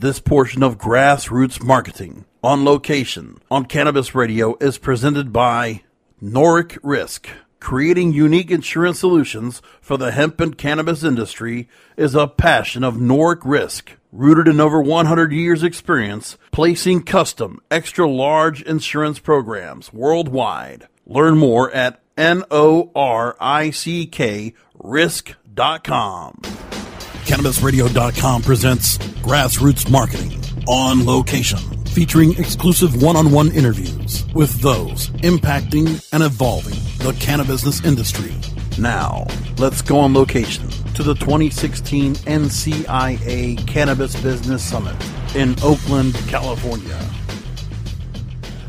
This portion of Grassroots Marketing on location on Cannabis Radio is presented by Noric Risk. Creating unique insurance solutions for the hemp and cannabis industry is a passion of Noric Risk. Rooted in over 100 years' experience, placing custom, extra large insurance programs worldwide. Learn more at N O R I C K risk.com. CannabisRadio.com presents Grassroots Marketing on location, featuring exclusive one on one interviews with those impacting and evolving the cannabis industry. Now, let's go on location to the 2016 NCIA Cannabis Business Summit in Oakland, California.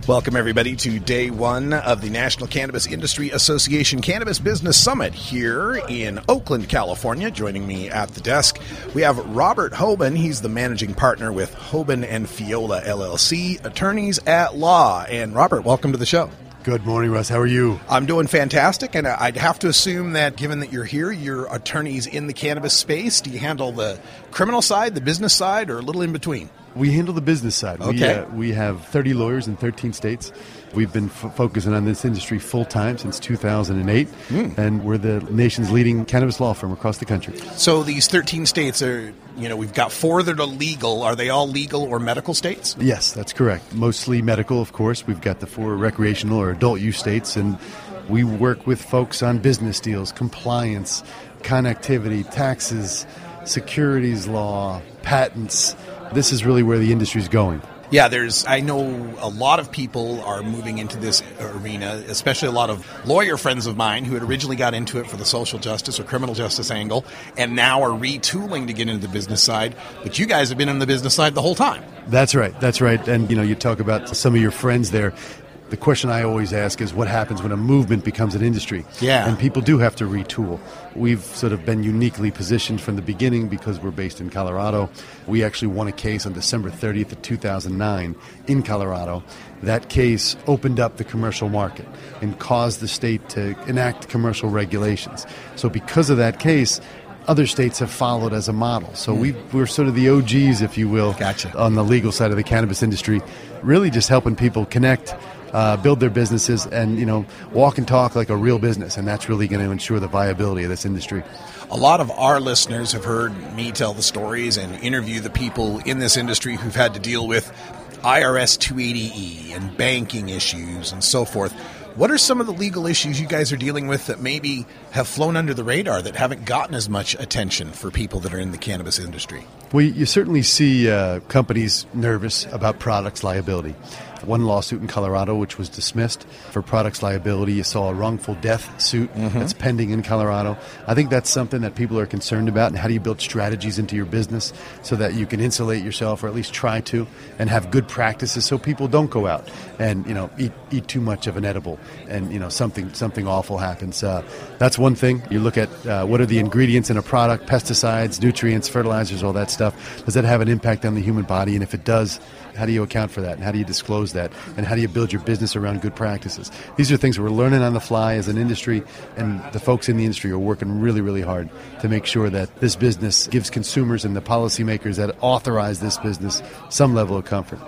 Welcome, everybody, to day one of the National Cannabis Industry Association Cannabis Business Summit here in Oakland, California. Joining me at the desk, we have Robert Hoban. He's the managing partner with Hoban and Feola LLC, attorneys at law. And Robert, welcome to the show. Good morning, Russ. How are you? I'm doing fantastic, and I'd have to assume that given that you're here, you're attorneys in the cannabis space. Do you handle the criminal side, the business side, or a little in between? We handle the business side. Okay. We, uh, we have 30 lawyers in 13 states. We've been f- focusing on this industry full time since 2008, and we're the nation's leading cannabis law firm across the country. So these 13 states are, you know, we've got four that are legal. Are they all legal or medical states? Yes, that's correct. Mostly medical, of course. We've got the four recreational or adult use states, and we work with folks on business deals, compliance, connectivity, taxes, securities law, patents. This is really where the industry is going. Yeah, there's. I know a lot of people are moving into this arena, especially a lot of lawyer friends of mine who had originally got into it for the social justice or criminal justice angle, and now are retooling to get into the business side. But you guys have been in the business side the whole time. That's right. That's right. And you know, you talk about some of your friends there. The question I always ask is what happens when a movement becomes an industry? Yeah. And people do have to retool. We've sort of been uniquely positioned from the beginning because we're based in Colorado. We actually won a case on December 30th of 2009 in Colorado. That case opened up the commercial market and caused the state to enact commercial regulations. So because of that case, other states have followed as a model. So we we're sort of the OGs, if you will, Gotcha. on the legal side of the cannabis industry, really just helping people connect, uh, build their businesses, and you know walk and talk like a real business, and that's really going to ensure the viability of this industry. A lot of our listeners have heard me tell the stories and interview the people in this industry who've had to deal with IRS 280E and banking issues and so forth. What are some of the legal issues you guys are dealing with that maybe have flown under the radar that haven't gotten as much attention for people that are in the cannabis industry? Well, you certainly see uh, companies nervous about products liability. One lawsuit in Colorado, which was dismissed for products liability. You saw a wrongful death suit that's pending in Colorado. I think that's something that people are concerned about. And how do you build strategies into your business so that you can insulate yourself, or at least try to, and have good practices so people don't go out and you know eat eat too much of an edible and you know something something awful happens. Uh, that's one thing. You look at uh, what are the ingredients in a product, pesticides, nutrients, fertilizers, all that stuff. Does that have an impact on the human body? And if it does, how do you account for that? And how do you disclose that? And how do you build your business around good practices? These are things we're learning on the fly as an industry, and the folks in the industry are working really, really hard to make sure that this business gives consumers and the policymakers that authorize this business some level of comfort.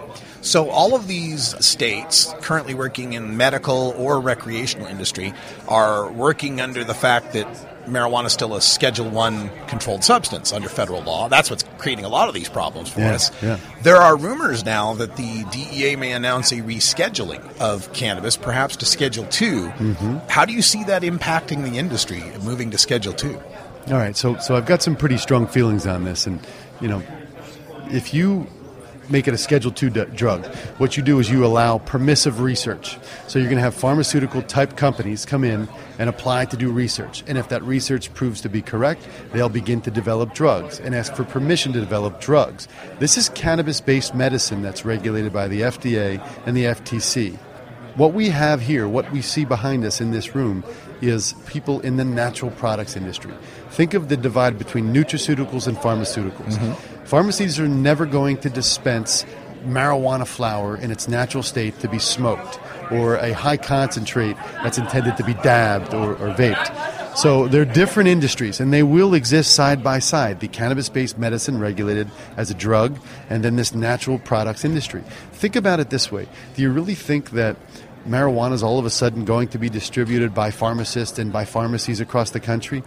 So, all of these states currently working in medical or recreational industry are working under the fact that marijuana is still a Schedule One controlled substance under federal law. That's what's creating a lot of these problems for Yeah, us. yeah. There are rumors now that the DEA may announce a rescheduling of cannabis, perhaps to Schedule 2 Mm-hmm. How do you see that impacting the industry, moving to Schedule Two? All right, so so I've got some pretty strong feelings on this, and you know, if you make it a Schedule II d- drug, what you do is you allow permissive research. So you're going to have pharmaceutical type companies come in and apply to do research, and if that research proves to be correct, they'll begin to develop drugs and ask for permission to develop drugs. This is cannabis-based medicine that's regulated by the FDA and the FTC. What we have here, what we see behind us in this room, is people in the natural products industry. Think of the divide between nutraceuticals and pharmaceuticals. Mm-hmm. Pharmacies are never going to dispense marijuana flower in its natural state to be smoked or a high concentrate that's intended to be dabbed or, or vaped. So they're different industries and they will exist side by side. The cannabis based medicine regulated as a drug and then this natural products industry. Think about it this way Do you really think that marijuana is all of a sudden going to be distributed by pharmacists and by pharmacies across the country?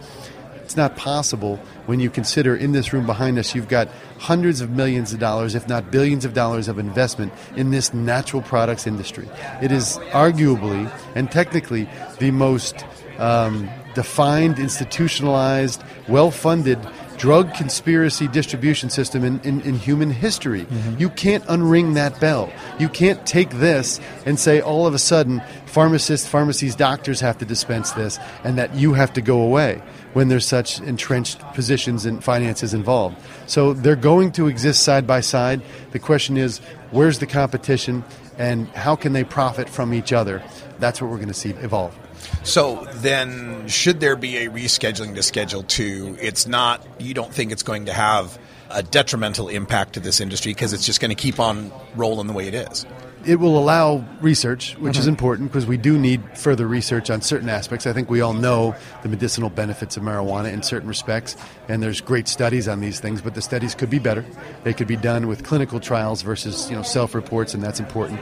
It's not possible when you consider in this room behind us, you've got hundreds of millions of dollars, if not billions of dollars, of investment in this natural products industry. It is arguably and technically the most um, defined, institutionalized, well funded drug conspiracy distribution system in, in, in human history. Mm-hmm. You can't unring that bell. You can't take this and say all of a sudden pharmacists, pharmacies, doctors have to dispense this and that you have to go away when there's such entrenched positions and finances involved. So they're going to exist side by side. The question is where's the competition and how can they profit from each other? That's what we're going to see evolve. So then, should there be a rescheduling to Schedule Two? It's not. You don't think it's going to have a detrimental impact to this industry because it's just going to keep on rolling the way it is. it will allow research, which is mm-hmm. important because we do need further research on certain aspects. I think we all know the medicinal benefits of marijuana in certain respects, and there's great studies on these things, but the studies could be better. They could be done with clinical trials versus you know self-reports, and that's important.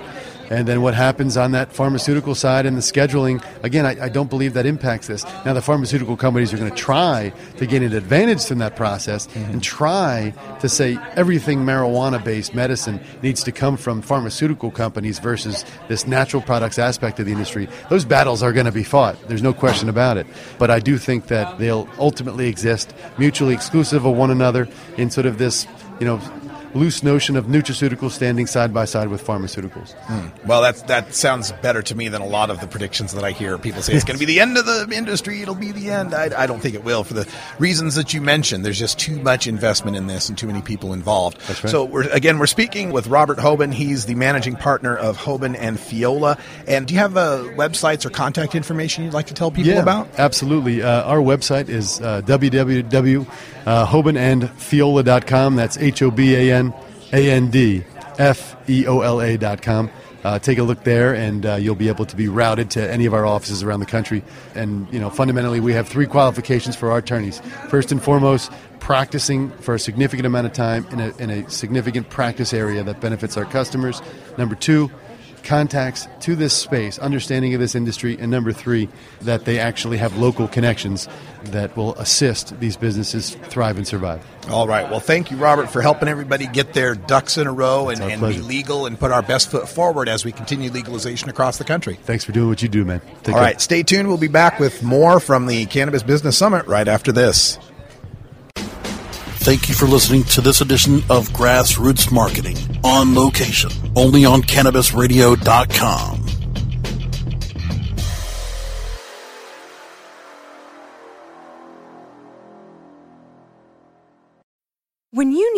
And then what happens on that pharmaceutical side and the scheduling, again, I, I don't believe that impacts this. Now, the pharmaceutical companies are going to try to gain an advantage from that process mm-hmm. and try to say everything marijuana based medicine needs to come from pharmaceutical companies versus this natural products aspect of the industry. Those battles are going to be fought. There's no question about it. But I do think that they'll ultimately exist mutually exclusive of one another in sort of this, you know, loose notion of nutraceuticals standing side by side with pharmaceuticals. Well, that that sounds better to me than a lot of the predictions that I hear. People say it's going to be the end of the industry. It'll be the end. I, I don't think it will for the reasons that you mentioned. There's just too much investment in this and too many people involved. Right. So we're again we're speaking with Robert Hoban. He's the managing partner of Hoban and Feola. And do you have uh, websites or contact information you'd like to tell people about? Absolutely. Uh, our website is uh, www.hobanandfeola.com. That's H O B A N A N D F E O L A.com. Uh, take a look there, and uh, you'll be able to be routed to any of our offices around the country. And you know, fundamentally, we have three qualifications for our attorneys. First and foremost, practicing for a significant amount of time in a, in a significant practice area that benefits our customers. Number two, contacts to this space, understanding of this industry, and number three, that they actually have local connections that will assist these businesses thrive and survive. All right. Well, thank you, Robert, for helping everybody get their ducks in a row and, and be legal and put our best foot forward as we continue legalization across the country. Thanks for doing what you do, man. Take All care. right, stay tuned. We'll be back with more from the Cannabis Business Summit right after this. Thank you for listening to this edition of Grassroots Marketing on location, only on CannabisRadio.com.